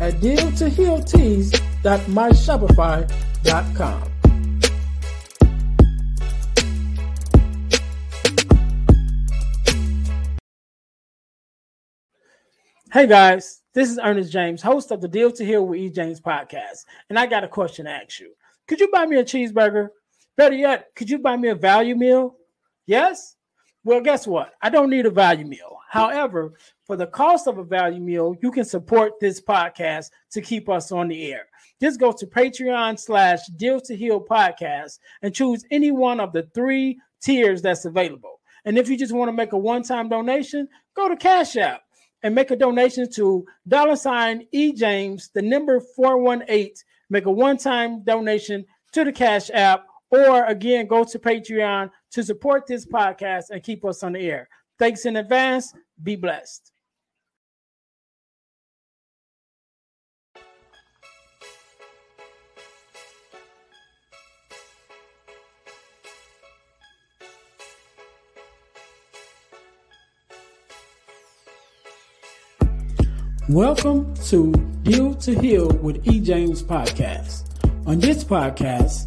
at dealtohealtees.myshopify.com. Hey guys, this is Earnest James, host of the Deal to Heal with E. James podcast, and I got a question to ask you. Could you buy me a cheeseburger? Better yet, could you buy me a value meal? Yes? Well, guess what? I don't need a value meal. However, for the cost of a value meal, you can support this podcast to keep us on the air. Just go to Patreon slash Deal to Heal podcast and choose any one of the three tiers that's available. And if you just want to make a one-time donation, go to Cash App and make a donation to dollar sign E James, the number 418. Make a one-time donation to the Cash App, or again, go to Patreon to support this podcast and keep us on the air. Thanks in advance. Be blessed. Welcome to Deal to Heal with E. James podcast. On this podcast,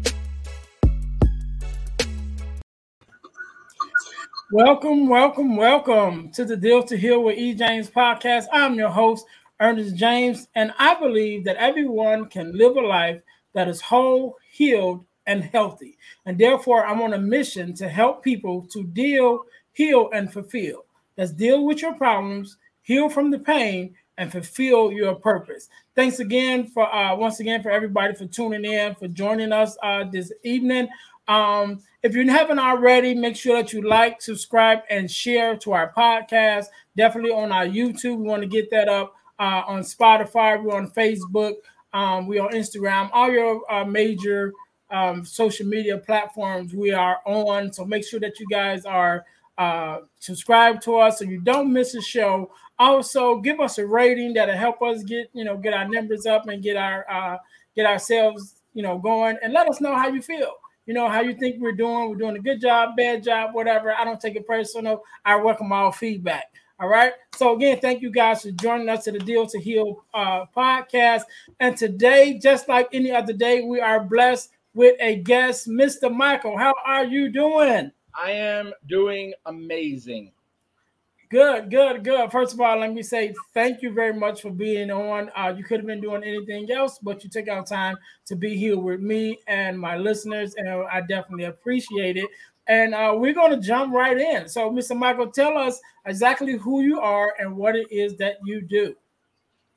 Welcome, welcome, welcome to the Deal to Heal with E. James podcast. I'm your host, Earnest James, and I believe that everyone can live a life that is whole, healed, and healthy. And therefore, I'm on a mission to help people to deal, heal, and fulfill. Let's deal with your problems, heal from the pain, and fulfill your purpose. Thanks again for uh, once again for everybody for tuning in, for joining us uh, this evening. Um, if you haven't already, make sure that you like, subscribe, and share to our podcast. Definitely on our YouTube. We want to get that up uh, on Spotify. We're on Facebook. Um, we're on Instagram. All your uh, major um, social media platforms we are on. So make sure that you guys are uh, subscribed to us so you don't miss a show. Also, give us a rating that'll help us get you know get our numbers up and get our uh, get ourselves you know going, and let us know how you feel you know, how you think we're doing. We're doing a good job, bad job, whatever. I don't take it personal. I welcome all feedback. All right. So again, thank you guys for joining us to the Deal to Heal uh, podcast. And today, just like any other day, we are blessed with a guest, Mr. Michael. How are you doing? I am doing amazing. Good, good, good. First of all, let me say thank you very much for being on. Uh, you could have been doing anything else, but you took out time to be here with me and my listeners, and I definitely appreciate it. And uh, we're going to jump right in. So, Mr. Michael, tell us exactly who you are and what it is that you do.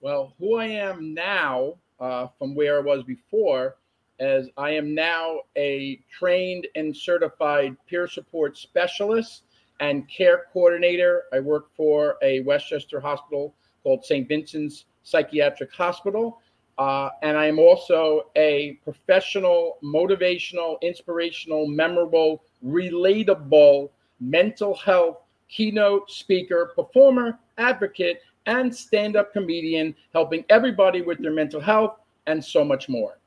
Well, who I am now, uh, from where I was before, as I am now a trained and certified peer support specialist and care coordinator. I work for a Westchester hospital called St. Vincent's Psychiatric Hospital. Uh, and I am also a professional, motivational, inspirational, memorable, relatable mental health keynote speaker, performer, advocate, and stand up comedian, helping everybody with their mental health and so much more.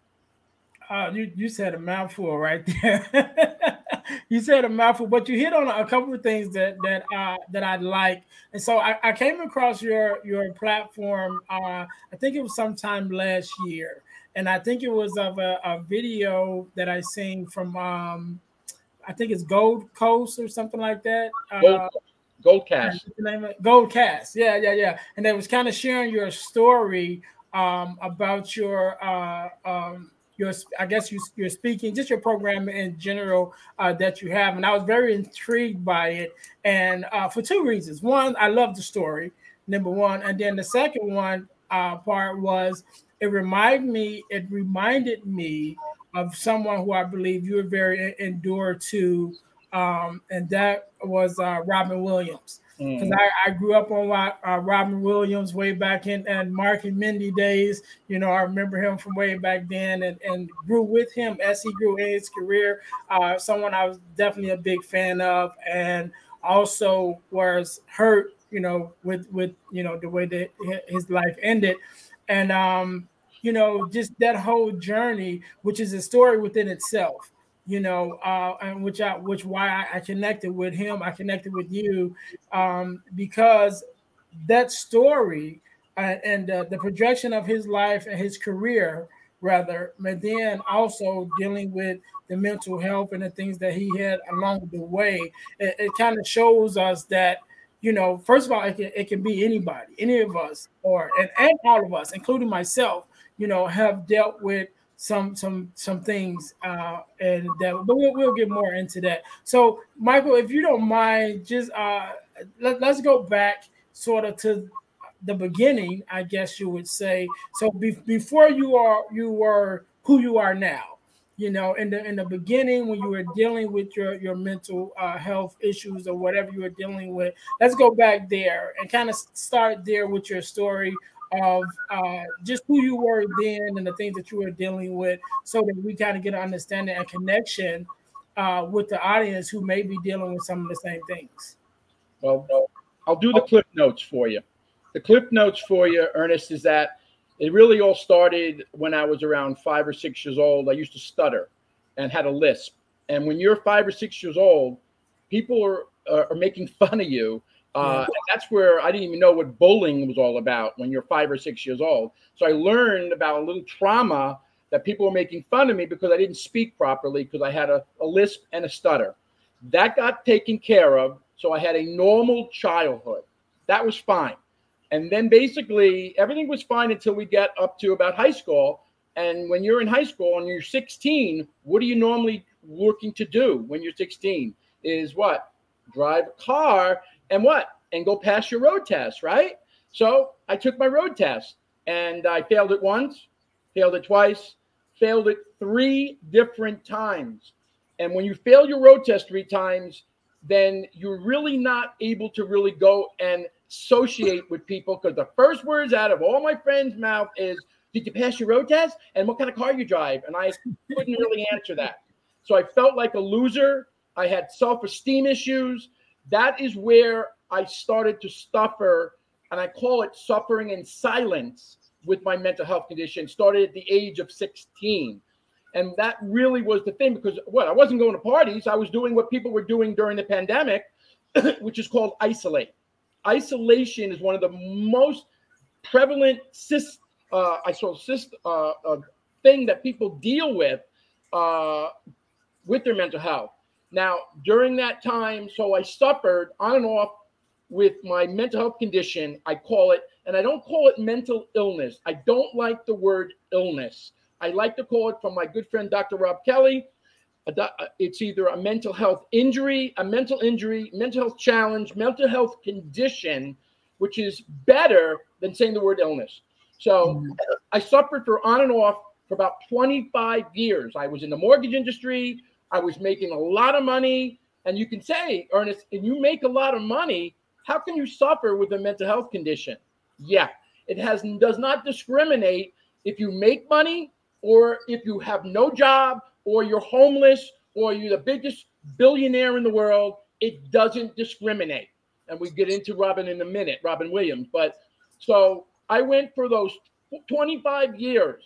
Uh, you, you said a mouthful right there. you said a mouthful, but you hit on a couple of things that that uh, that I like, and so I, I, came across your your platform. Uh, I think it was sometime last year, and I think it was of a, a video that I seen from um, I think it's Gold Coast or something like that. Gold, uh, Gold Cast. Gold Cast. Yeah, yeah, yeah. And they was kind of sharing your story um, about your uh, um, your I guess you, you're speaking, just your program in general uh, that you have, and I was very intrigued by it, and uh, for two reasons. One, I love the story, number one, and then the second one uh, part was it reminded me it reminded me of someone who I believe you were very endured to, um, and that was uh, Robin Williams because mm. I, I, grew up on uh, Robin Williams way back in and Mork and Mindy days. You know, I remember him from way back then and, and grew with him as he grew in his career. Uh, someone I was definitely a big fan of, and also was hurt, you know, with with you know the way that his life ended, and um, you know, just that whole journey, which is a story within itself you know, uh, and which I, which why I, I, connected with him, I connected with you, um, because that story uh, and uh, the projection of his life and his career, rather, but then also dealing with the mental health and the things that he had along the way, it, it kind of shows us that you know, first of all, it can, it can be anybody, any of us, or and, and all of us, including myself, you know, have dealt with some some some things uh and that but we'll, we'll get more into that. So michael if you don't mind just uh let, let's go back sort of to the beginning i guess you would say. So be, before you are you were who you are now you know in the in the beginning when you were dealing with your your mental uh, health issues or whatever you were dealing with let's go back there and kind of start there with your story of uh, just who you were then and the things that you were dealing with so that we kind of get an understanding and connection uh, with the audience who may be dealing with some of the same things. Well, I'll do the clip notes for you. The clip notes for you, Earnest, is that it really all started when I was around five or six years old. I used to stutter and had a lisp. And when you're five or six years old, people are, are making fun of you uh, that's where I didn't even know what bullying was all about when you're five or six years old. So I learned about a little trauma that people were making fun of me because I didn't speak properly because I had a, a lisp and a stutter. That got taken care of. So I had a normal childhood. That was fine. And then basically everything was fine until we get up to about high school. And when you're in high school and you're 16, what are you normally looking to do when you're 16? Is what? Drive a car and what? And go pass your road test, right? So I took my road test and I failed it once, failed it twice, failed it three different times. And when you fail your road test three times, then you're really not able to really go and associate with people because the first words out of all my friends' mouth is, Did you pass your road test? And what kind of car you drive? And I couldn't really answer that. So I felt like a loser. I had self esteem issues that is where I started to suffer, and I call it suffering in silence with my mental health condition. Started at the age of 16. And that really was the thing because what I wasn't going to parties, I was doing what people were doing during the pandemic, which is called isolate. Isolation is one of the most prevalent cyst, uh, I saw cyst uh, uh, thing that people deal with uh, with their mental health. Now, during that time, so I suffered on and off with my mental health condition. I call it, and I don't call it mental illness. I don't like the word illness. I like to call it from my good friend, Dr. Rob Kelly. It's either a mental health injury, a mental injury, mental health challenge, mental health condition, which is better than saying the word illness. So mm-hmm. I suffered for on and off for about 25 years. I was in the mortgage industry. I was making a lot of money. And you can say, Earnest, if you make a lot of money, how can you suffer with a mental health condition? Yeah, it has does not discriminate if you make money or if you have no job or you're homeless or you're the biggest billionaire in the world. It doesn't discriminate. And we get into Robin in a minute, Robin Williams. But so I went for those 25 years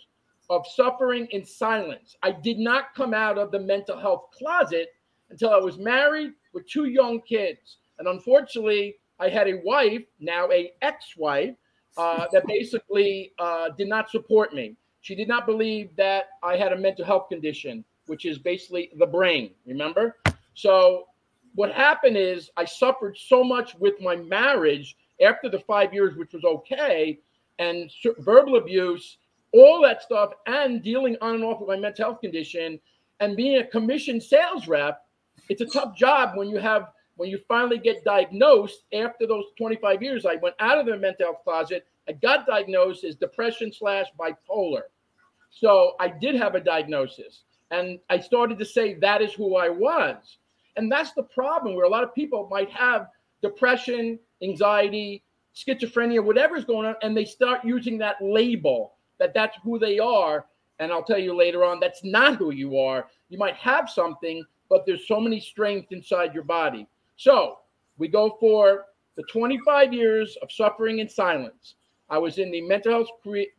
of suffering in silence. I did not come out of the mental health closet until I was married with two young kids. And unfortunately, I had a wife, now a ex-wife, uh, that basically uh, did not support me. She did not believe that I had a mental health condition, which is basically the brain. Remember? So what happened is I suffered so much with my marriage after the five years, which was okay, and verbal abuse all that stuff and dealing on and off with my mental health condition and being a commission sales rep, it's a tough job when you have when you finally get diagnosed after those 25 years. I went out of the mental health closet. I got diagnosed as depression slash bipolar. So I did have a diagnosis. And I started to say that is who I was. And that's the problem where a lot of people might have depression, anxiety, schizophrenia, whatever's going on, and they start using that label that that's who they are. And I'll tell you later on, that's not who you are. You might have something, but there's so many strengths inside your body. So we go for the 25 years of suffering in silence. I was in the mental health,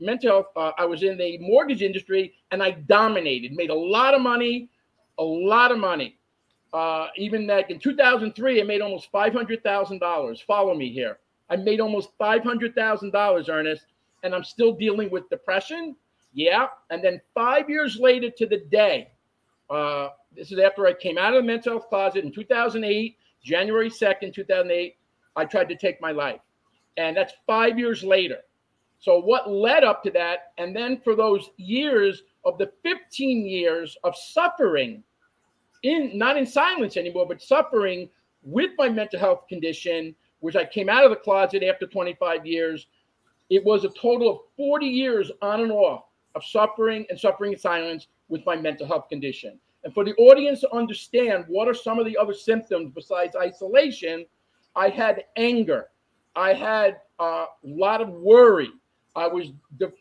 mental health. Uh, I was in the mortgage industry, and I dominated. Made a lot of money, a lot of money. Uh, even that in 2003, I made almost five hundred thousand dollars. Follow me here. I made almost five hundred thousand dollars, Earnest, and I'm still dealing with depression. Yeah, and then five years later to the day, uh, this is after I came out of the mental health closet in 2008, January 2nd, 2008. I tried to take my life, and that's five years later. So what led up to that, and then for those years of the 15 years of suffering in not in silence anymore, but suffering with my mental health condition, which I came out of the closet after 25 years. It was a total of 40 years on and off of suffering and suffering in silence with my mental health condition. And for the audience to understand what are some of the other symptoms besides isolation, I had anger, I had a lot of worry. I was de-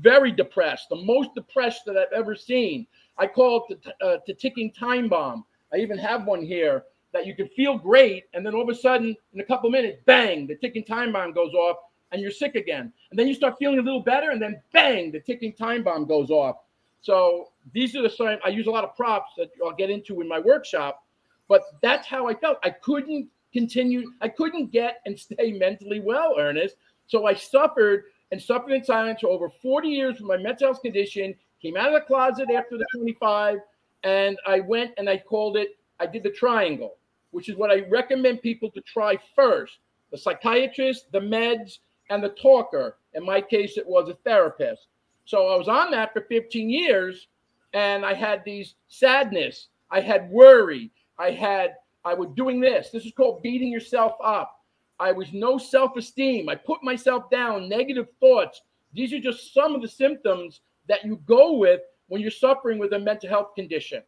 very depressed, the most depressed that I've ever seen. I call it the, uh, the ticking time bomb. I even have one here that you can feel great, and then all of a sudden, in a couple minutes, bang, the ticking time bomb goes off, and you're sick again. And then you start feeling a little better, and then bang, the ticking time bomb goes off. So these are the signs. I use a lot of props that I'll get into in my workshop, but that's how I felt. I couldn't continue. I couldn't get and stay mentally well, Earnest. So I suffered and suffered in silence for over 40 years with my mental health condition came out of the closet after the 25 and I went and I called it, I did the triangle, which is what I recommend people to try first the psychiatrist, the meds, and the talker. In my case, it was a therapist. So I was on that for 15 years and I had these sadness, I had worry, I had, I was doing this. This is called beating yourself up. I was no self esteem. I put myself down, negative thoughts. These are just some of the symptoms that you go with when you're suffering with a mental health condition.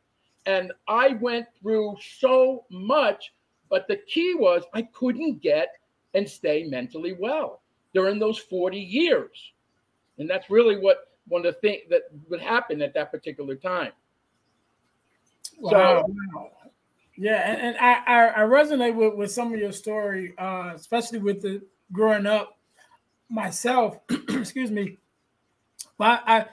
And I went through so much, but the key was I couldn't get and stay mentally well during those 40 years. And that's really what one of the things that would happen at that particular time. Wow. So, yeah, and, and I, I, resonate with, with some of your story, uh, especially with the growing up myself. excuse me. But I,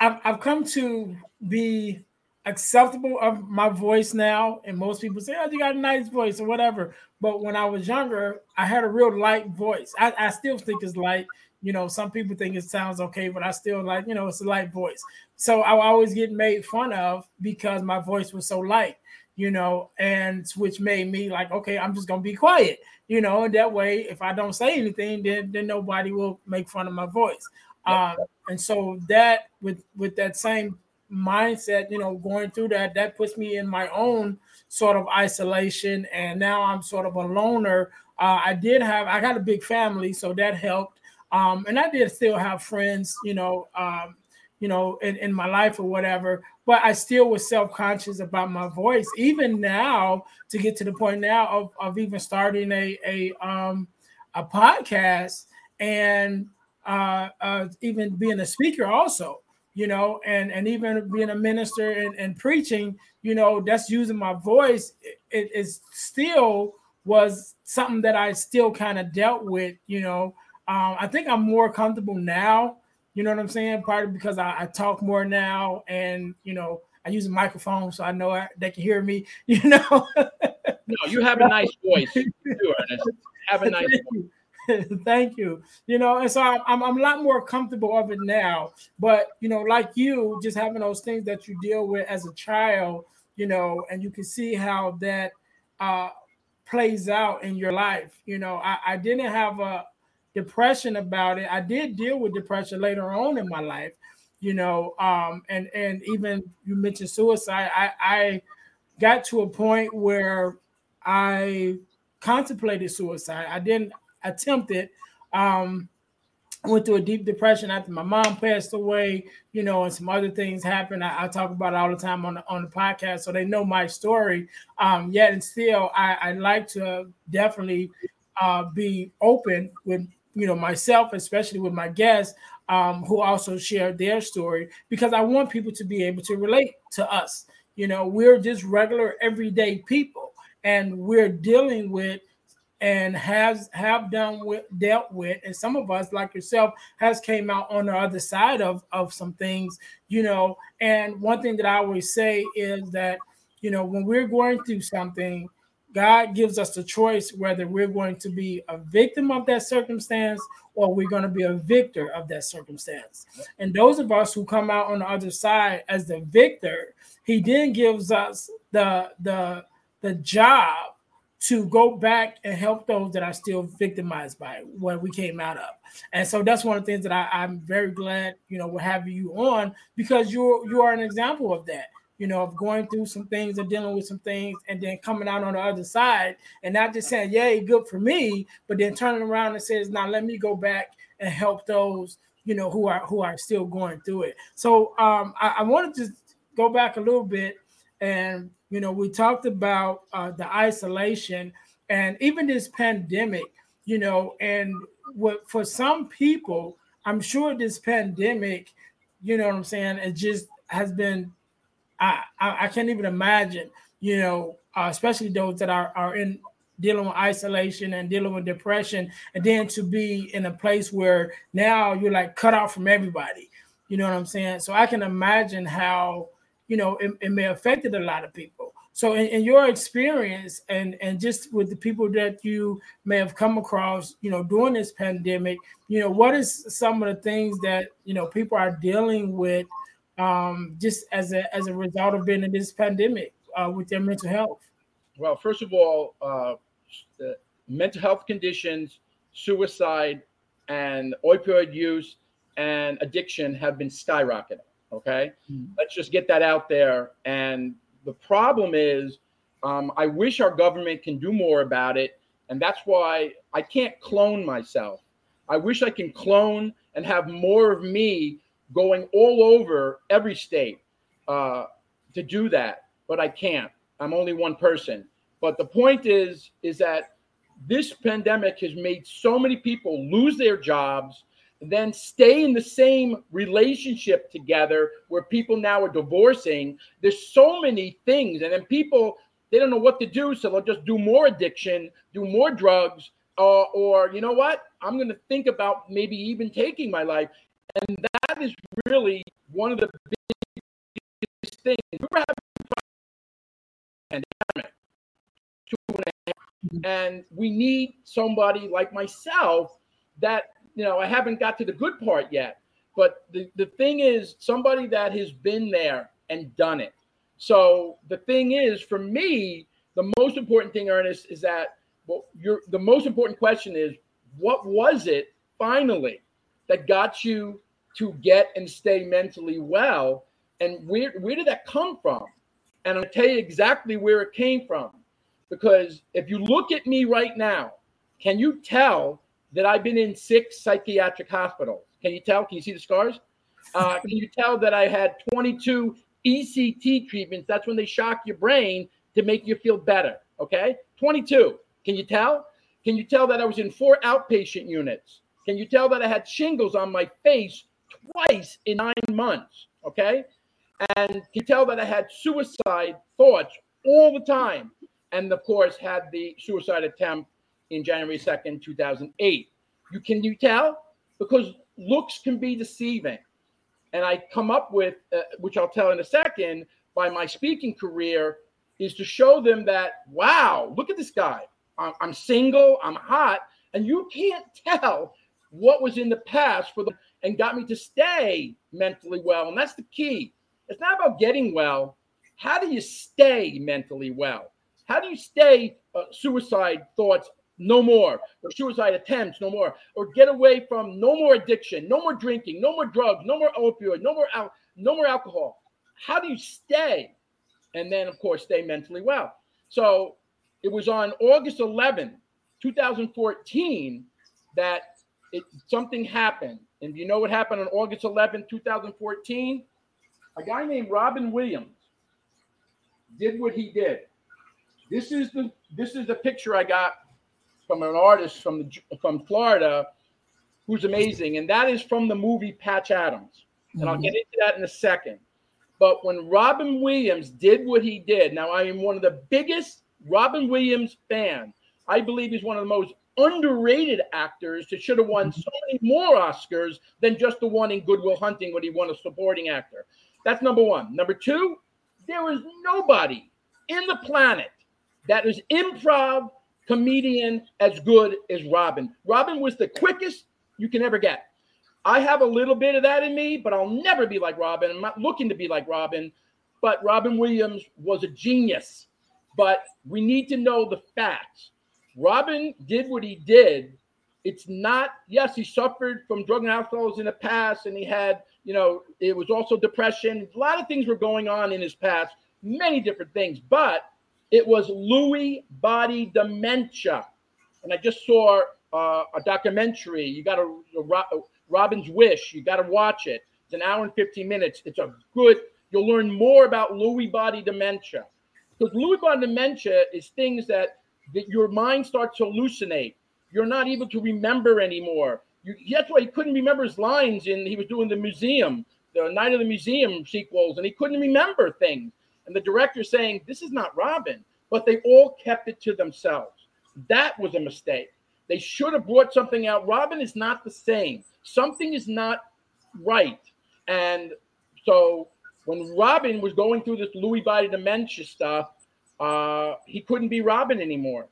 I've, I've come to be acceptable of my voice now, and most people say, "Oh, you got a nice voice" or whatever. But when I was younger, I had a real light voice. I, I still think it's light. You know, some people think it sounds okay, but I still like, you know, it's a light voice. So I always get made fun of because my voice was so light, you know, and which made me like, okay, I'm just gonna be quiet, you know, and that way, if I don't say anything, then then nobody will make fun of my voice. Um, and so that with with that same mindset, you know, going through that, that puts me in my own sort of isolation. And now I'm sort of a loner. Uh, I did have, I got a big family, so that helped. Um, and I did still have friends, you know, um, you know, in, in my life or whatever, but I still was self-conscious about my voice, even now to get to the point now of, of even starting a, a, um, a podcast and uh, uh, even being a speaker also you know and and even being a minister and, and preaching you know that's using my voice. It is still was something that i still kind of dealt with you know. Um, i think i'm more comfortable now you know what i'm saying? Partly because I, I talk more now and you know i use a microphone so i know I, they can hear me you know? No you have a nice voice. You do, Earnest. have a nice voice Thank you. You know, and so I'm, I'm, a lot more comfortable of it now. But you know, like you, just having those things that you deal with as a child, you know, and you can see how that uh, plays out in your life. You know, I, I didn't have a depression about it. I did deal with depression later on in my life, you know, um, and and even you mentioned suicide. I, I got to a point where I contemplated suicide. I didn't attempt it. Um, went through a deep depression after my mom passed away, you know, and some other things happened. I, I, talk about it all the time on the on the podcast, so they know my story. Um, yet and still, I, I like to definitely uh, be open with you know myself, especially with my guests um, who also share their story, because I want people to be able to relate to us. You know, we're just regular everyday people, and we're dealing with and has have done with dealt with and some of us like yourself has came out on the other side of of some things you know? And one thing that i always say is that you know when we're going through something god gives us the choice whether we're going to be a victim of that circumstance or we're going to be a victor of that circumstance. And those of us who come out on the other side as the victor he then gives us the the the job to go back and help those that are still victimized by what we came out of. And so that's one of the things that I, am very glad, you know, we're having you on because you're you are an example of that, you know, of going through some things and dealing with some things and then coming out on the other side and not just saying, yay, good for me, but then turning around and says, now let me go back and help those, you know, who are who are still going through it. So um I, I wanted to go back a little bit and you know, we talked about uh, the isolation and even this pandemic, you know, and what for some people, I'm sure this pandemic, you know what I'm saying, it just has been, I, I, I can't even imagine, you know, uh, especially those that are, are in dealing with isolation and dealing with depression, and then to be in a place where now you're like cut off from everybody. You know what I'm saying? So I can imagine how you know it, it may have affected a lot of people. So in, in, your experience and and just with the people that you may have come across you know during this pandemic you know what is some of the things that you know people are dealing with um, just as a as a result of being in this pandemic uh, with their mental health? Well first of all uh, mental health conditions suicide and opioid use and addiction have been skyrocketing Okay. Mm-hmm. Let's just get that out there. And the problem is, um, I wish our government can do more about it. And that's why I can't clone myself. I wish I can clone and have more of me going all over every state uh, to do that, but I can't. I'm only one person. But the point is, is that this pandemic has made so many people lose their jobs, then stay in the same relationship together where people now are divorcing. There's so many things. And then people, they don't know what to do. So they'll just do more addiction, do more drugs, uh, or you know what? I'm going to think about maybe even taking my life. And that is really one of the biggest things. We and we need somebody like myself that you know, I haven't got to the good part yet. But the, the thing is, somebody that has been there and done it. So the thing is, for me, the most important thing, Earnest, is that well, you're, the most important question is what was it finally that got you to get and stay mentally well? And where, where did that come from? And I'll tell you exactly where it came from. Because if you look at me right now, can you tell that I've been in six psychiatric hospitals. Can you tell? Can you see the scars? Uh, can you tell that I had 22 ECT treatments? That's when they shock your brain to make you feel better. Okay, 22. Can you tell? Can you tell that I was in four outpatient units? Can you tell that I had shingles on my face twice in nine months? Okay, and can you tell that I had suicide thoughts all the time? And of course, had the suicide attempt in January 2nd, 2008. You can you tell? Because looks can be deceiving. And I come up with, uh, which I'll tell in a second, by my speaking career, is to show them that, wow, look at this guy. I'm, I'm single, I'm hot, and you can't tell what was in the past for the and got me to stay mentally well. And that's the key. It's not about getting well. How do you stay mentally well? How do you stay uh, suicide thoughts no more, or suicide attempts, no more, or get away from no more addiction, no more drinking, no more drugs, no more opioid, no more al- no more alcohol. How do you stay? And then, of course, stay mentally well. So it was on August 11, 2014, that it, something happened. And you know what happened on August 11, 2014? A guy named Robin Williams did what he did. This is the this is the picture I got from an artist from the, from Florida who's amazing, and that is from the movie Patch Adams. And mm-hmm. I'll get into that in a second. But when Robin Williams did what he did, now I am one of the biggest Robin Williams fan. I believe he's one of the most underrated actors that should have won so many more Oscars than just the one in Good Will Hunting when he won a supporting actor. That's number one. Number two, there was nobody in the planet that is improv comedian as good as Robin. Robin was the quickest you can ever get. I have a little bit of that in me, but I'll never be like Robin. I'm not looking to be like Robin, but Robin Williams was a genius. But we need to know the facts. Robin did what he did. It's not, yes, he suffered from drug and alcohol in the past, and he had, you know, it was also depression. A lot of things were going on in his past, many different things, but it was Lewy body dementia. And I just saw uh, a documentary. You got to, Robin's Wish, you got to watch it. It's an hour and 15 minutes. It's a good, you'll learn more about Lewy body dementia. Because Lewy body dementia is things that, that your mind starts to hallucinate. You're not able to remember anymore. You, that's why he couldn't remember his lines in he was doing the museum, the Night of the Museum sequels, and he couldn't remember things. And the director saying, This is not Robin, but they all kept it to themselves. That was a mistake. They should have brought something out. Robin is not the same. Something is not right. And so when Robin was going through this Lewy body dementia stuff, uh, he couldn't be Robin anymore.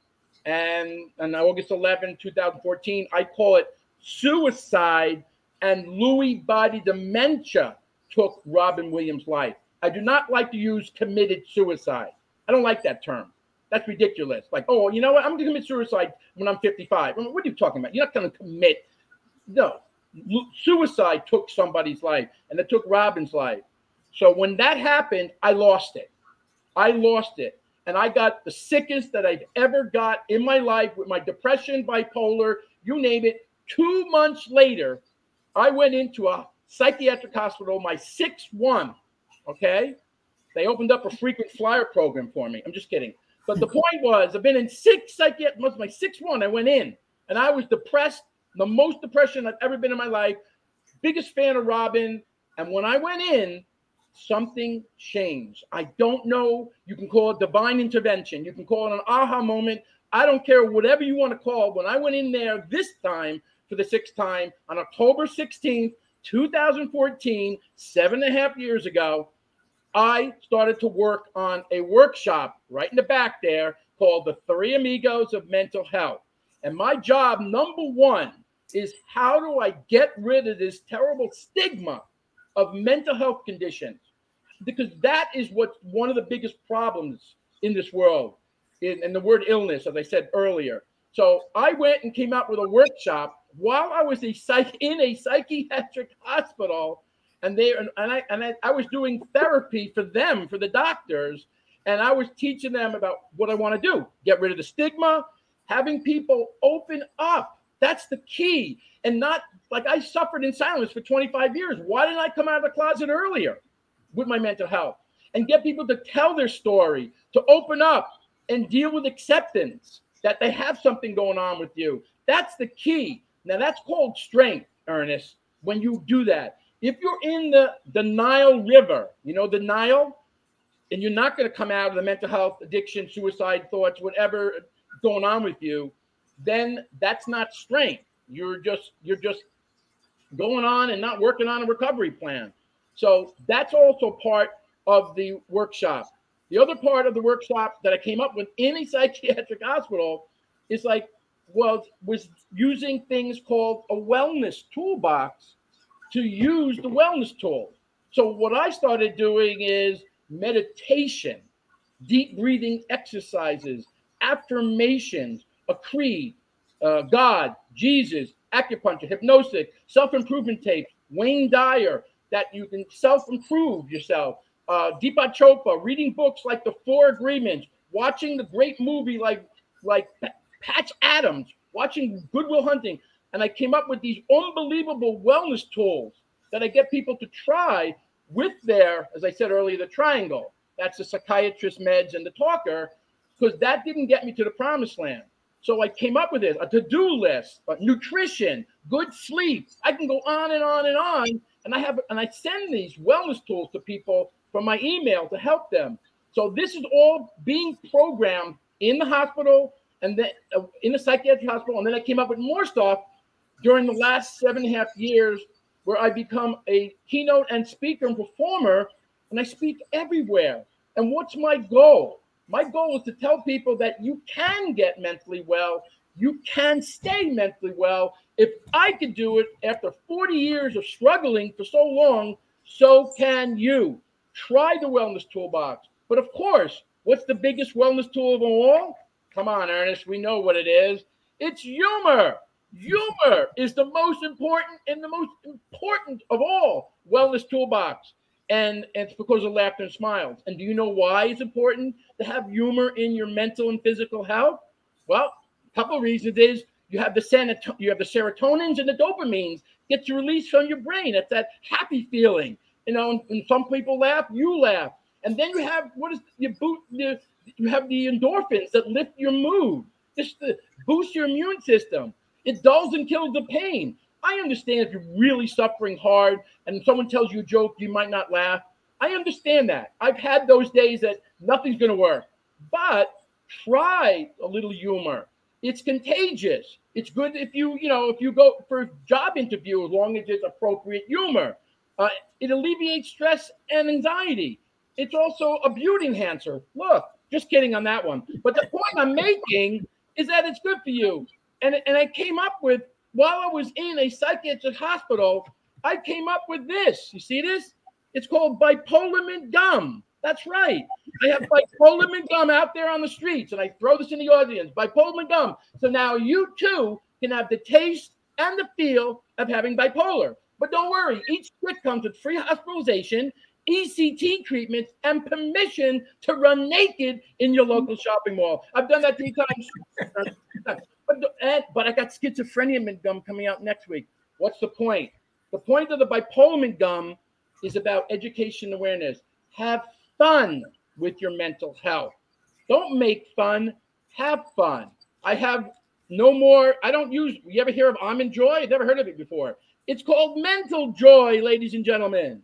And on August 11, 2014, I call it suicide and Lewy body dementia took Robin Williams' life. I do not like to use committed suicide. I don't like that term. That's ridiculous. Like, oh, you know what? I'm going to commit suicide when I'm 55. What are you talking about? You're not going to commit. No, suicide took somebody's life, and it took Robin's life. So when that happened, I lost it. I lost it. And I got the sickest that I've ever got in my life with my depression, bipolar, you name it. Two months later, I went into a psychiatric hospital, my sixth one. Okay. They opened up a frequent flyer program for me. I'm just kidding. But the point was, I've been in six psychiatric, was my sixth one. I went in and I was depressed, the most depression I've ever been in my life. Biggest fan of Robin. And when I went in, something changed. I don't know. You can call it divine intervention. You can call it an aha moment. I don't care, whatever you want to call it. When I went in there this time for the sixth time on October 16th, 2014, seven and a half years ago, I started to work on a workshop right in the back there called the Three Amigos of Mental Health. And my job, number one, is how do I get rid of this terrible stigma of mental health conditions? Because that is what's one of the biggest problems in this world, in the word illness, as I said earlier. So I went and came out with a workshop while I was a psych in a psychiatric hospital and they and I and I, I was doing therapy for them for the doctors and I was teaching them about what I want to do get rid of the stigma having people open up. That's the key and not like I suffered in silence for 25 years. Why didn't I come out of the closet earlier with my mental health and get people to tell their story to open up and deal with acceptance that they have something going on with you? That's the key now that's called strength earnest when you do that if you're in the, the Nile River, you know, the Nile, and you're not going to come out of the mental health, addiction, suicide thoughts, whatever going on with you, then that's not strength. You're just you're just going on and not working on a recovery plan. So that's also part of the workshop. The other part of the workshop that I came up with in a psychiatric hospital is like was was using things called a wellness toolbox to use the wellness tools. So what I started doing is meditation, deep breathing exercises, affirmations, a creed, uh, God, Jesus, acupuncture, hypnosis, self improvement tapes, Wayne Dyer, that you can self improve yourself, uh, Deepak Chopra, reading books like The Four Agreements, watching the great movie like like Patch Adams, watching Good Will Hunting, and I came up with these unbelievable wellness tools that I get people to try with their, as I said earlier, the triangle. That's the psychiatrist, meds, and the talker, because that didn't get me to the promised land. So I came up with it, a to-do list, nutrition, good sleep. I can go on and on and on. And I have and I send these wellness tools to people from my email to help them. So this is all being programmed in the hospital and then uh, in the psychiatric hospital. And then I came up with more stuff during the last seven and a half years where I become a keynote and speaker and performer, and I speak everywhere. And what's my goal? My goal is to tell people that you can get mentally well, you can stay mentally well. If I could do it after 40 years of struggling for so long, so can you. Try the wellness toolbox. But of course, what's the biggest wellness tool of all? Come on, Earnest, we know what it is. It's humor. Humor is the most important and the most important of all wellness toolbox. And it's because of laughter and smiles. And do you know why it's important to have humor in your mental and physical health? Well, a couple of reasons is you have the sanat- you have the serotonins and the dopamines get released from your brain. It's that happy feeling. You know, and some people laugh, you laugh. And then you have what is you boot the you have the endorphins that lift your mood, just to boost your immune system. It dulls and kills the pain. I understand if you're really suffering hard and someone tells you a joke, you might not laugh. I understand that. I've had those days that nothing's going to work. But try a little humor. It's contagious. It's good if you, you know, if you go for a job interview, as long as it's appropriate humor. Uh, it alleviates stress and anxiety. It's also a beauty enhancer. Look, just kidding on that one. But the point I'm making is that it's good for you and, and I came up with while I was in a psychiatric hospital, I came up with this. You see this? It's called bipolar gum. That's right. I have bipolar gum out there on the streets, and I throw this in the audience. Bipolar gum. So now you too can have the taste and the feel of having bipolar. But don't worry, each stick comes with free hospitalization, ECT treatments, and permission to run naked in your local shopping mall. I've done that three times. But, but I got schizophrenia gum coming out next week. What's the point? The point of the bipolar gum is about education awareness. Have fun with your mental health. Don't make fun, have fun. I have no more. I don't use. You ever hear of almond joy? I've never heard of it before. It's called mental joy, ladies and gentlemen.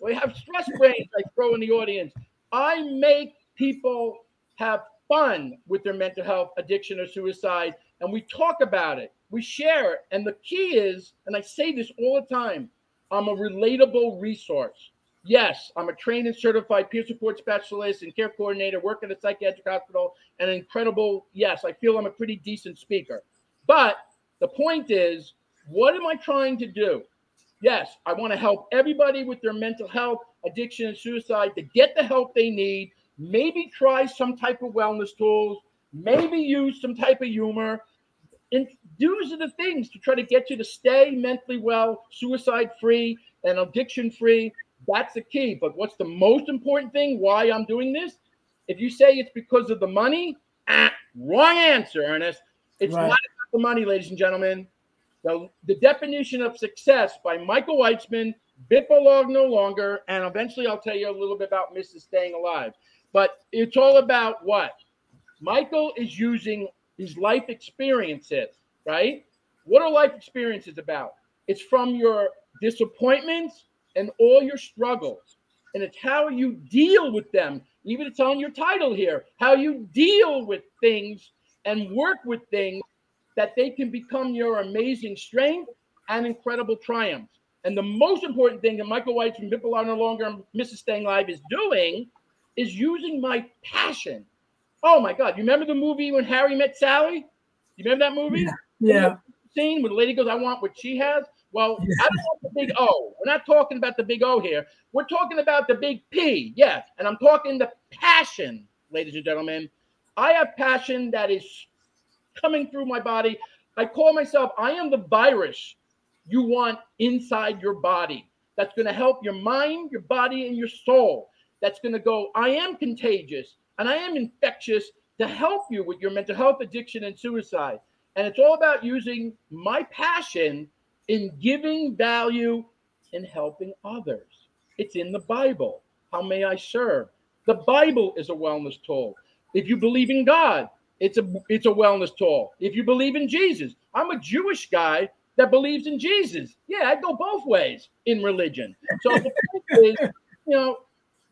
We have stress brains I throw in the audience. I make people have fun with their mental health, addiction, or suicide and we talk about it. We share it. And the key is, and I say this all the time, I'm a relatable resource. Yes, I'm a trained and certified peer support specialist and care coordinator, work at a psychiatric hospital, and incredible. Yes, I feel I'm a pretty decent speaker. But the point is, what am I trying to do? Yes, I want to help everybody with their mental health, addiction, and suicide to get the help they need. Maybe try some type of wellness tools, maybe use some type of humor, and these are the things to try to get you to stay mentally well, suicide free, and addiction free. That's the key. But what's the most important thing? Why I'm doing this? If you say it's because of the money, ah, wrong answer, Earnest. It's right. not about the money, ladies and gentlemen. The, the definition of success by Michael Weitzman, Bipolar no longer, and eventually I'll tell you a little bit about Mrs. Staying Alive. But it's all about what? Michael is using his life experiences, right? What are life experiences about? It's from your disappointments and all your struggles. And it's how you deal with them. Even it's on your title here how you deal with things and work with things that they can become your amazing strength and incredible triumphs. And the most important thing that Michael White from People Are No Longer Mrs. Staying Alive is doing is using my passion Oh my God! You remember the movie when Harry met Sally? You remember that movie? Yeah. yeah. Scene where the lady goes, "I want what she has." Well, yeah. I don't want the big O. We're not talking about the big O here. We're talking about the big P. Yeah, and I'm talking the passion, ladies and gentlemen. I have passion that is coming through my body. I call myself, I am the virus you want inside your body that's going to help your mind, your body, and your soul. That's going to go, I am contagious and I am infectious to help you with your mental health addiction and suicide. And it's all about using my passion in giving value and helping others. It's in the Bible. How may I serve? The Bible is a wellness tool. If you believe in God, it's a it's a wellness tool. If you believe in Jesus, I'm a Jewish guy that believes in Jesus. Yeah, I go both ways in religion. So the point is, you know,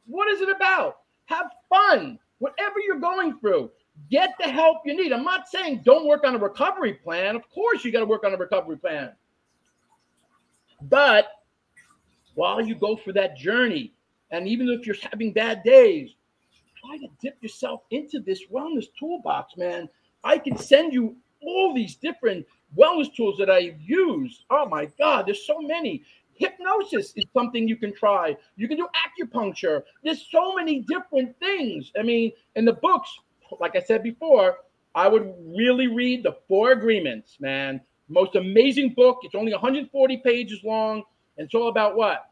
what is it about? Have fun. Whatever you're going through, get the help you need. I'm not saying don't work on a recovery plan. Of course, you got to work on a recovery plan. But while you go through that journey, and even if you're having bad days, try to dip yourself into this wellness toolbox, man. I can send you all these different wellness tools that I use. Oh my God, there's so many. Hypnosis is something you can try. You can do acupuncture. There's so many different things. I mean, in the books, like I said before, I would really read the Four Agreements, man. Most amazing book. It's only 140 pages long. And it's all about what?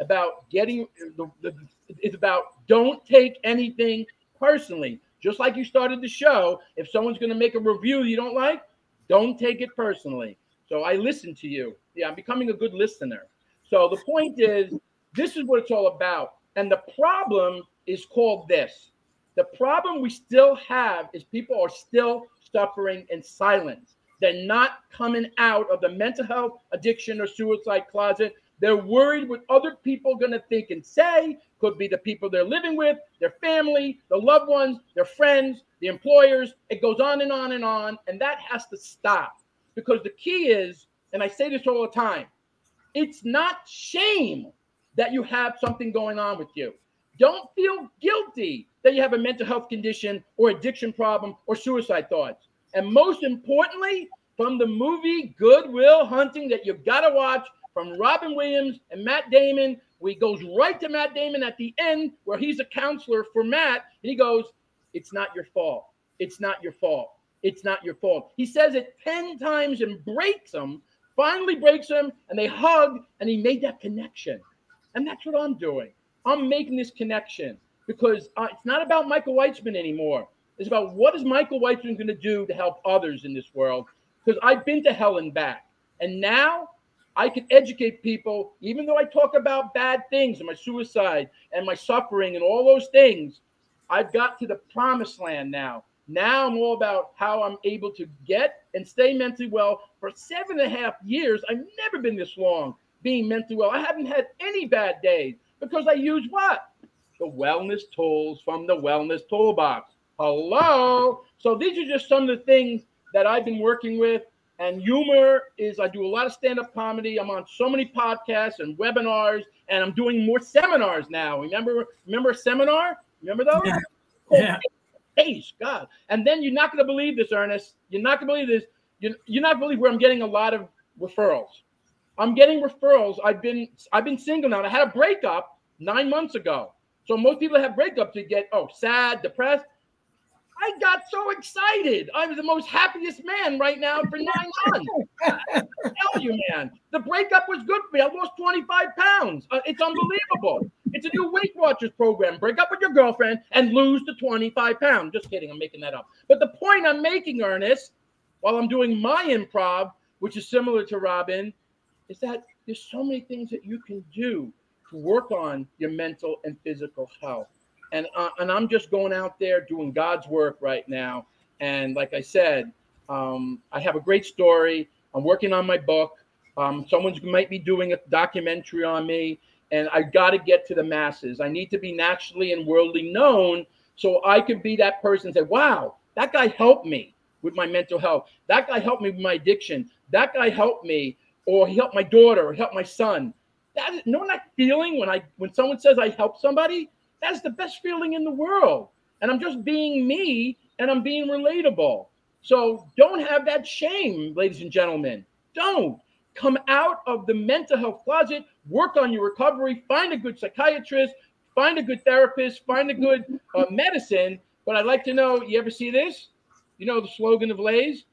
About getting the, the it's about don't take anything personally. Just like you started the show, if someone's going to make a review you don't like, don't take it personally. So I listen to you. Yeah, I'm becoming a good listener. So the point is, this is what it's all about. And the problem is called this. The problem we still have is people are still suffering in silence. They're not coming out of the mental health addiction or suicide closet. They're worried what other people are going to think and say. Could be the people they're living with, their family, the loved ones, their friends, the employers. It goes on and on and on. And that has to stop because the key is, and I say this all the time, it's not shame that you have something going on with you. Don't feel guilty that you have a mental health condition or addiction problem or suicide thoughts. And most importantly, from the movie Good Will Hunting that you've got to watch from Robin Williams and Matt Damon, he goes right to Matt Damon at the end where he's a counselor for Matt. And he goes, It's not your fault. It's not your fault. It's not your fault. He says it 10 times and breaks him, finally breaks him, and they hug, and he made that connection. And that's what I'm doing. I'm making this connection because uh, it's not about Michael Weitzman anymore. It's about what is Michael Weitzman going to do to help others in this world? Because I've been to hell and back. And now I can educate people, even though I talk about bad things and my suicide and my suffering and all those things. I've got to the promised land now. Now I'm all about how I'm able to get and stay mentally well for seven and a half years. I've never been this long being mentally well. I haven't had any bad days because I use what? The wellness tools from the wellness toolbox. Hello. So these are just some of the things that I've been working with. And humor is I do a lot of stand-up comedy. I'm on so many podcasts and webinars, and I'm doing more seminars now. Remember, remember a seminar? Remember those? Yeah. Oh, Yeah. God. And then you're not going to believe this, Earnest. You're not going to believe this. You're, you're not going to believe where I'm getting a lot of referrals. I'm getting referrals. I've been I've been single now. I had a breakup nine months ago. So most people have breakups to get oh sad, depressed. I got so excited. I'm the most happiest man right now for nine months. I tell you, man, the breakup was good for me. I lost 25 pounds. Uh, it's unbelievable. It's a new Weight Watchers program. Break up with your girlfriend and lose the 25 pounds. Just kidding. I'm making that up. But the point I'm making, Earnest, while I'm doing my improv, which is similar to Robin, is that there's so many things that you can do to work on your mental and physical health. And uh, and I'm just going out there doing God's work right now. And like I said, um, I have a great story. I'm working on my book. Um, someone's might be doing a documentary on me, and I got to get to the masses. I need to be naturally and worldly known so I can be that person. And say, "Wow, that guy helped me with my mental health. That guy helped me with my addiction. That guy helped me, or he helped my daughter, or helped my son." That is, know that feeling when I when someone says I help somebody. That's the best feeling in the world. And I'm just being me and I'm being relatable. So don't have that shame, ladies and gentlemen. Don't come out of the mental health closet, work on your recovery, find a good psychiatrist, find a good therapist, find a good uh, medicine. But I'd like to know you ever see this? You know the slogan of Lay's?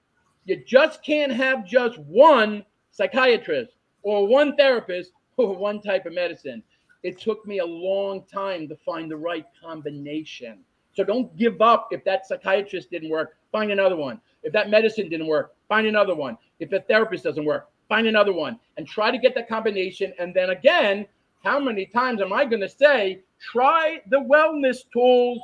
You just can't have just one psychiatrist or one therapist or one type of medicine. It took me a long time to find the right combination. So don't give up if that psychiatrist didn't work, find another one. If that medicine didn't work, find another one. If a therapist doesn't work, find another one and try to get that combination. And then again, how many times am I going to say, try the wellness tools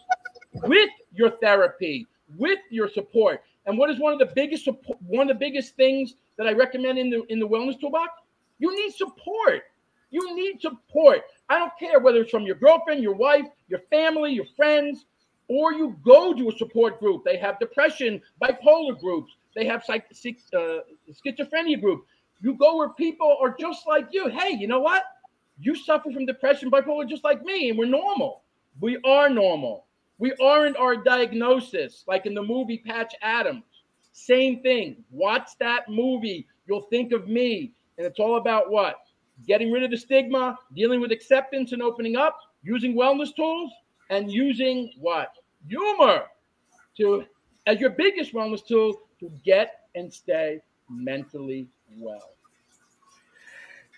with your therapy, with your support? And what is one of the biggest one of the biggest things that I recommend in the in the wellness toolbox? You need support. You need support. I don't care whether it's from your girlfriend, your wife, your family, your friends, or you go to a support group. They have depression, bipolar groups. They have psych, uh, schizophrenia group. You go where people are just like you. Hey, you know what? You suffer from depression, bipolar, just like me, and we're normal. We are normal. We aren't our diagnosis, like in the movie Patch Adams. Same thing. Watch that movie. You'll think of me. And it's all about what? Getting rid of the stigma, dealing with acceptance and opening up, using wellness tools, and using what? Humor to as your biggest wellness tool to get and stay mentally well.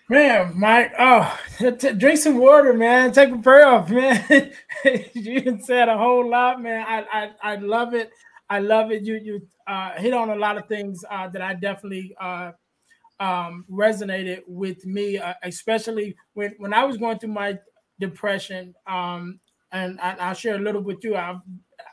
Man, Mike, oh, t- drink some water, man. Take a prayer off, man. you said a whole lot, man. I, I, I love it. I love it. You, you uh, hit on a lot of things uh, that I definitely uh, um, resonated with me, uh, especially when when I was going through my depression. Um, and I, will share a little with you. I've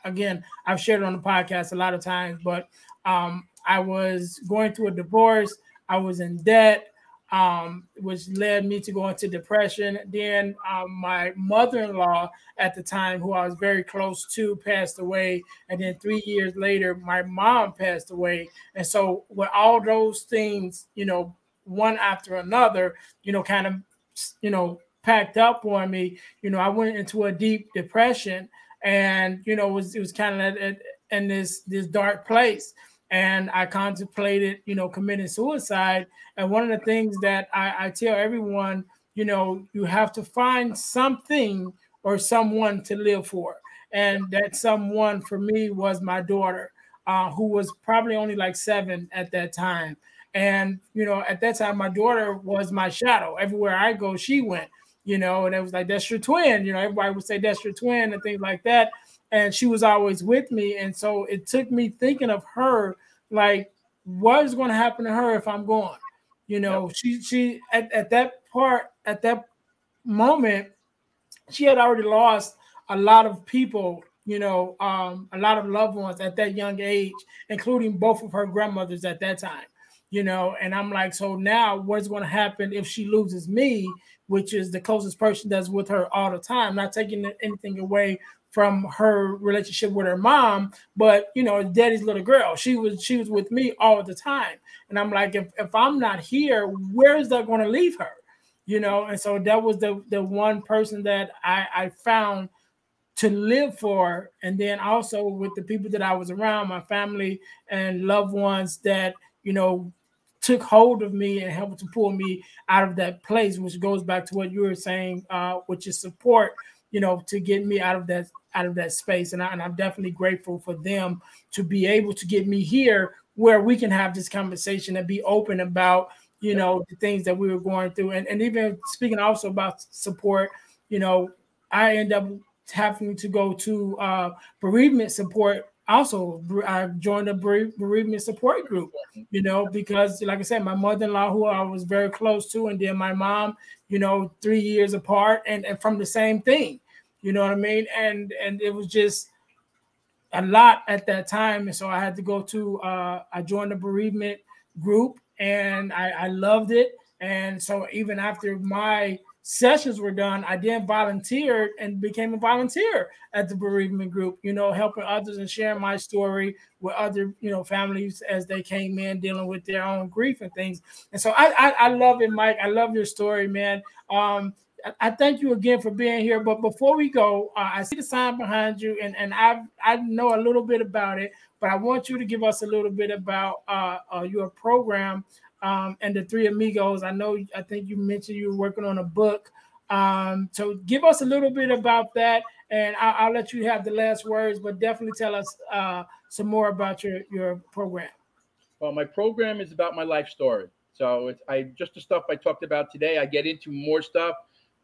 again, I've shared it on the podcast a lot of times, but um, I was going through a divorce. I was in debt um, which led me to go into depression. Then um, my mother-in-law at the time, who I was very close to, passed away, and then three years later, my mom passed away. And so, with all those things, you know, one after another, you know, kind of, you know, packed up on me, you know, I went into a deep depression, and you know, it was it was kind of in this this dark place and I contemplated, you know, committing suicide. And one of the things that I, I tell everyone, you know, you have to find something or someone to live for. And that someone for me was my daughter, uh, who was probably only like seven at that time. And, you know, at that time, my daughter was my shadow. Everywhere I go, she went, you know, and it was like, that's your twin. You know, everybody would say, that's your twin and things like that and she was always with me. And so it took me thinking of her like what is going to happen to her if I'm gone? You know, yep. she she at, at that part at that moment, she had already lost a lot of people, you know, um, a lot of loved ones at that young age, including both of her grandmothers at that time. You know, and I'm like, so now what's going to happen if she loses me, which is the closest person that's with her all the time, not taking anything away from her relationship with her mom, but you know, daddy's little girl. She was she was with me all the time. And I'm like, if, if I'm not here, where is that to leave her? You know, and so that was the the one person that I, I found to live for. And then also with the people that I was around, my family and loved ones that, you know, took hold of me and helped to pull me out of that place, which goes back to what you were saying, uh, which is support, you know, to get me out of that out of that space. And, I, and I'm definitely grateful for them to be able to get me here where we can have this conversation and be open about, you know, the things that we were going through. And, and even speaking also about support, you know, I end up having to go to uh, bereavement support also I joined a bereavement support group, you know, because like I said, my mother-in-law, who I was very close to, and then my mom, you know, three years apart, and, and from the same thing, you know what I mean? And and it was just a lot at that time. And so I had to go to uh I joined a bereavement group and I, I loved it. And so even after my sessions were done, I then volunteered and became a volunteer at the bereavement group, you know, helping others and sharing my story with other, you know, families as they came in dealing with their own grief and things. And so I I, I love it, Mike. I love your story, man. Um, I thank you again for being here. But before we go, uh, I see the sign behind you, and and I I know a little bit about it, but I want you to give us a little bit about uh, uh, your program um, and the Three Amigos. I know I think you mentioned you were working on a book. Um, so give us a little bit about that, and I'll, I'll, let you have the last words. But definitely tell us uh, some more about your your program. Well, my program is about my life story. So it's I just the stuff I talked about today. I get into more stuff.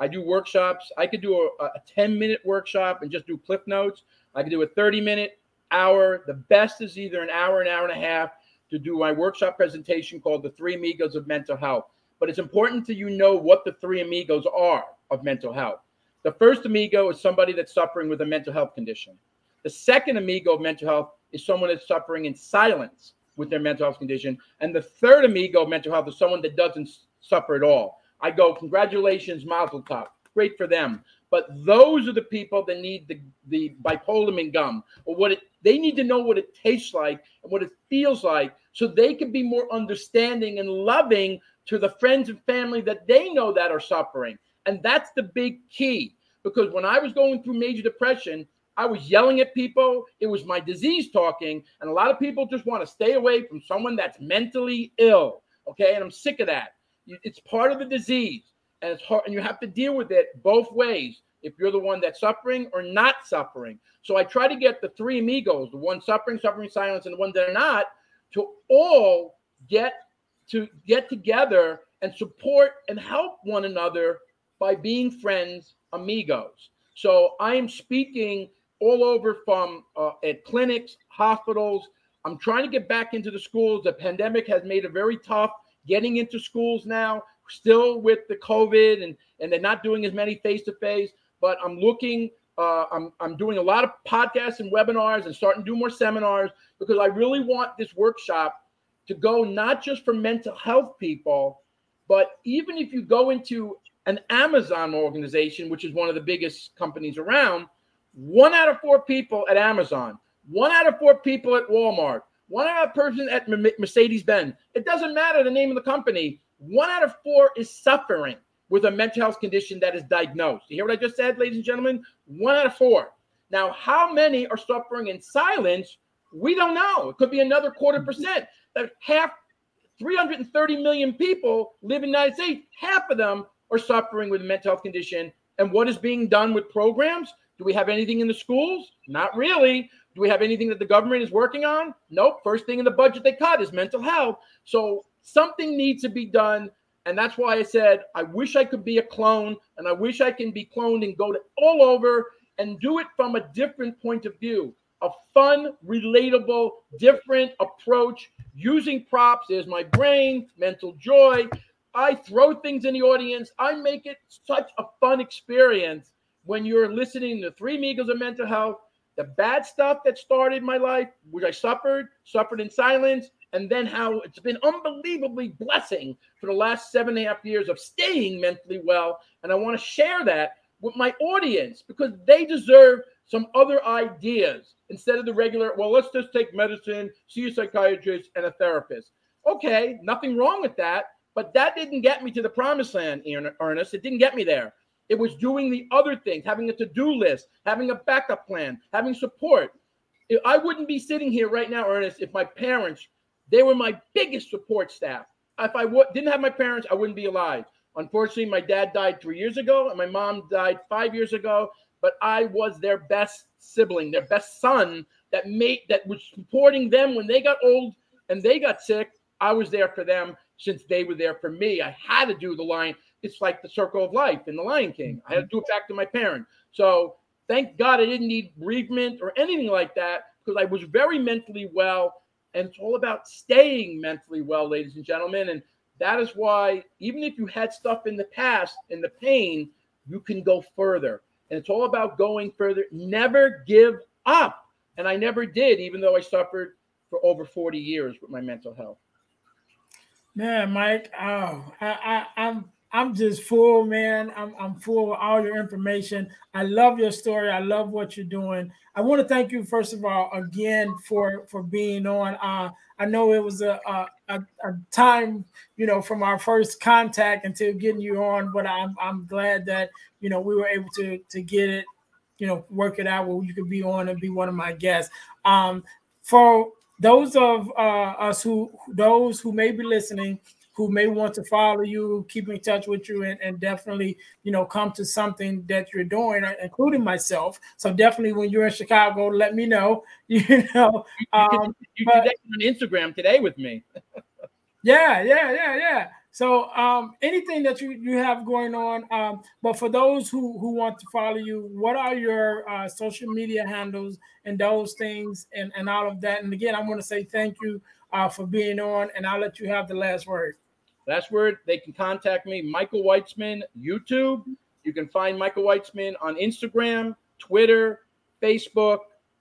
I do workshops. I could do a, a 10 minute workshop and just do clip notes. I could do a 30 minute hour. The best is either an hour, an hour and a half to do my workshop presentation called The Three Amigos of Mental Health. But it's important to you know what the three amigos are of mental health. The first amigo is somebody that's suffering with a mental health condition. The second amigo of mental health is someone that's suffering in silence with their mental health condition. And the third amigo of mental health is someone that doesn't suffer at all. I go, congratulations, Mazel Tov. Great for them. But those are the people that need the, the bipolamin gum or what it they need to know what it tastes like and what it feels like so they can be more understanding and loving to the friends and family that they know that are suffering. And that's the big key. Because when I was going through major depression, I was yelling at people. It was my disease talking. And a lot of people just want to stay away from someone that's mentally ill. Okay. And I'm sick of that. It's part of the disease. And it's hard, and you have to deal with it both ways if you're the one that's suffering or not suffering. So I try to get the three amigos, the one suffering, suffering silence, and the one that are not, to all get to get together and support and help one another by being friends, amigos. So I am speaking all over from uh, at clinics, hospitals. I'm trying to get back into the schools. The pandemic has made it very tough getting into schools now, still with the COVID, and, and they're not doing as many face to face. But I'm looking, uh, I'm, I'm doing a lot of podcasts and webinars and starting to do more seminars because I really want this workshop to go not just for mental health people, but even if you go into an Amazon organization, which is one of the biggest companies around, one out of four people at Amazon, one out of four people at Walmart, one out of person at Mercedes Benz. It doesn't matter the name of the company. One out of four is suffering with a mental health condition that is diagnosed. You hear what I just said, ladies and gentlemen? One out of four. Now, how many are suffering in silence? We don't know. It could be another quarter percent. That half, 330 million people live in the United States. Half of them are suffering with a mental health condition. And what is being done with programs? Do we have anything in the schools? Not really. Do we have anything that the government is working on? Nope. First thing in the budget they cut is mental health. So something needs to be done. And that's why I said, I wish I could be a clone and I wish I can be cloned and go to all over and do it from a different point of view. A fun, relatable, different approach using props. There's my brain, mental joy. I throw things in the audience. I make it such a fun experience when you're listening to Three Amigos of Mental Health, the bad stuff that started my life, which I suffered, suffered in silence, and then how it's been unbelievably blessing for the last seven and a half years of staying mentally well. And I want to share that with my audience because they deserve some other ideas instead of the regular, well, let's just take medicine, see a psychiatrist and a therapist. Okay, nothing wrong with that, but that didn't get me to the promised land, Earnest. It didn't get me there. It was doing the other things, having a to do list, having a backup plan, having support. I wouldn't be sitting here right now, Earnest, if my parents, they were my biggest support staff. If I w- didn't have my parents, I wouldn't be alive. Unfortunately, my dad died three years ago, and my mom died five years ago. But I was their best sibling, their best son that made that was supporting them when they got old and they got sick. I was there for them since they were there for me. I had to do the line it's like the circle of life in the Lion King. I had to do it back to my parent. So thank God I didn't need bereavement or anything like that because I was very mentally well. And it's all about staying mentally well, ladies and gentlemen. And that is why, even if you had stuff in the past and the pain, you can go further. And it's all about going further. Never give up. And I never did, even though I suffered for over 40 years with my mental health. Man, Mike, oh, I, I, I'm I'm just full, man. I'm, I'm full of all your information. I love your story. I love what you're doing. I want to thank you, first of all, again for for being on. Uh, I know it was a, a, a time, you know, from our first contact until getting you on, but I'm I'm glad that you know we were able to to get it, you know, work it out where you could be on and be one of my guests. Um, for those of uh, us who those who may be listening who may want to follow you, keep in touch with you, and, and definitely, you know, come to something that you're doing, uh, including myself. So definitely, when you're in Chicago, let me know. You know, um, you, can, you on Instagram today with me. yeah, yeah, yeah, yeah. So um, anything that you, you have going on, um, but for those who, who want to follow you, what are your uh, social media handles and those things and, and all of that? And again, I want to say thank you uh, for being on, and I'll let you have the last word. Last word, they can contact me, Michael Weitzman, YouTube. You can find Michael Weitzman on Instagram, Twitter, Facebook.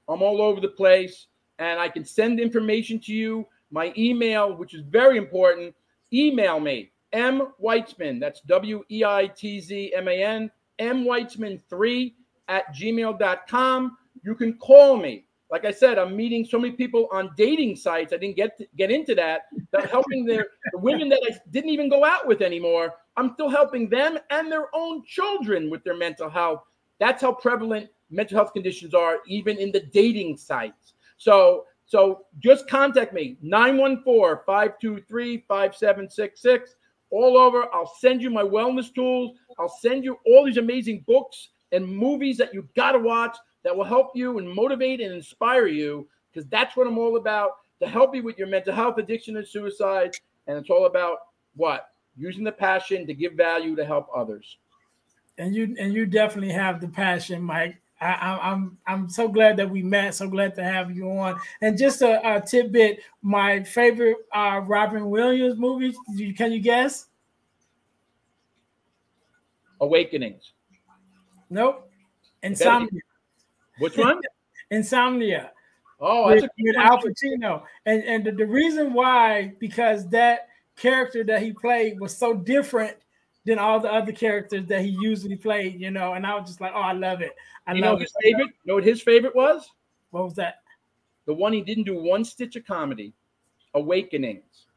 I'm all over the place, and I can send information to you. My email, which is very important, email me, M Weitzman, that's W E I T Z M A N, M Weitzman3 at gmail.com. You can call me. Like I said, I'm meeting so many people on dating sites. I didn't get to, get into that. That helping their the women that I didn't even go out with anymore. I'm still helping them and their own children with their mental health. That's how prevalent mental health conditions are, even in the dating sites. So so just contact me 914 523 5766 all over. I'll send you my wellness tools. I'll send you all these amazing books and movies that you got to watch that will help you and motivate and inspire you because that's what I'm all about to help you with your mental health, addiction, and suicide. And it's all about what? Using the passion to give value to help others. And you and you definitely have the passion, Mike. I, I'm I'm so glad that we met. So glad to have you on. And just a, a tidbit: my favorite uh, Robin Williams movie. Can you guess? Awakenings. Nope. Insomnia. Which one? Insomnia. Oh, with, with Al Pacino. And and the, the reason why because that character that he played was so different than all the other characters that he usually played, you know. And I was just like, oh, I love it. I you love know his it. favorite? You know what his favorite was? What was that? The one he didn't do one stitch of comedy, Awakenings.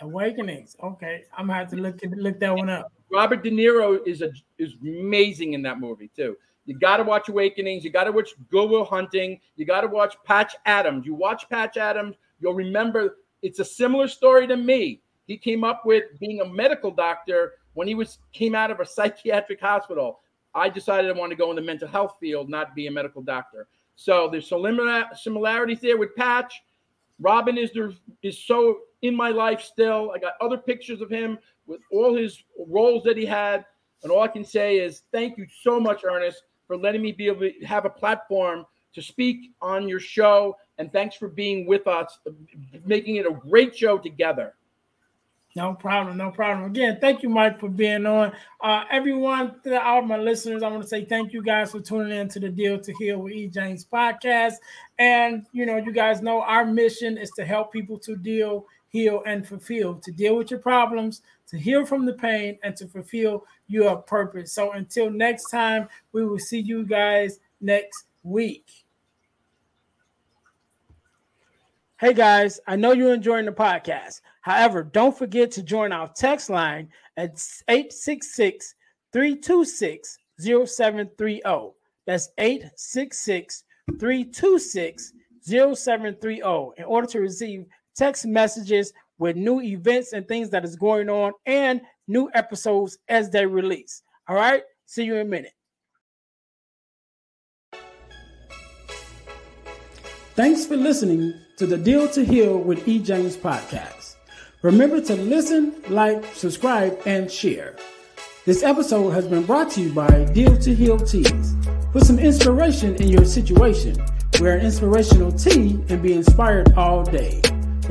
Awakenings. Okay, I'm gonna have to look look that one up. Robert De Niro is a is amazing in that movie too. You got to watch Awakenings. You got to watch Good Will Hunting. You got to watch Patch Adams. You watch Patch Adams, you'll remember it's a similar story to me. He came up with being a medical doctor when he was came out of a psychiatric hospital, I decided I want to go in the mental health field, not be a medical doctor. So there's similar similarities there with Patch. Robin is there is so in my life still. I got other pictures of him with all his roles that he had. And all I can say is thank you so much, Earnest, for letting me be able to have a platform to speak on your show. And thanks for being with us, making it a great show together. No problem, no problem. Again, thank you, Mike, for being on. Uh, everyone, all my listeners, I want to say thank you guys for tuning in to the Deal to Heal with E. James podcast. And you know, you guys know our mission is to help people to deal, heal, and fulfill, to deal with your problems, to heal from the pain, and to fulfill your purpose. So until next time, we will see you guys next week. Hey guys, I know you're enjoying the podcast. However, don't forget to join our text line at 866 326 0730. That's 866 326 0730 in order to receive text messages with new events and things that is going on and new episodes as they release. All right, see you in a minute. Thanks for listening to the Deal to Heal with E. James podcast. Remember to listen, like, subscribe, and share. This episode has been brought to you by Deal to Heal Tees. Put some inspiration in your situation. Wear an inspirational tee and be inspired all day.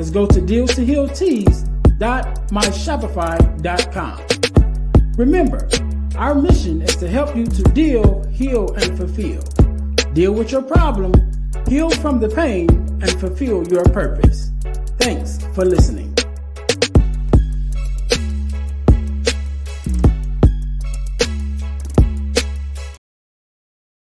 Let's go to dealtohealtees.myshopify.com. Remember, our mission is to help you to deal, heal, and fulfill. Deal with your problem, heal from the pain, and fulfill your purpose. Thanks for listening.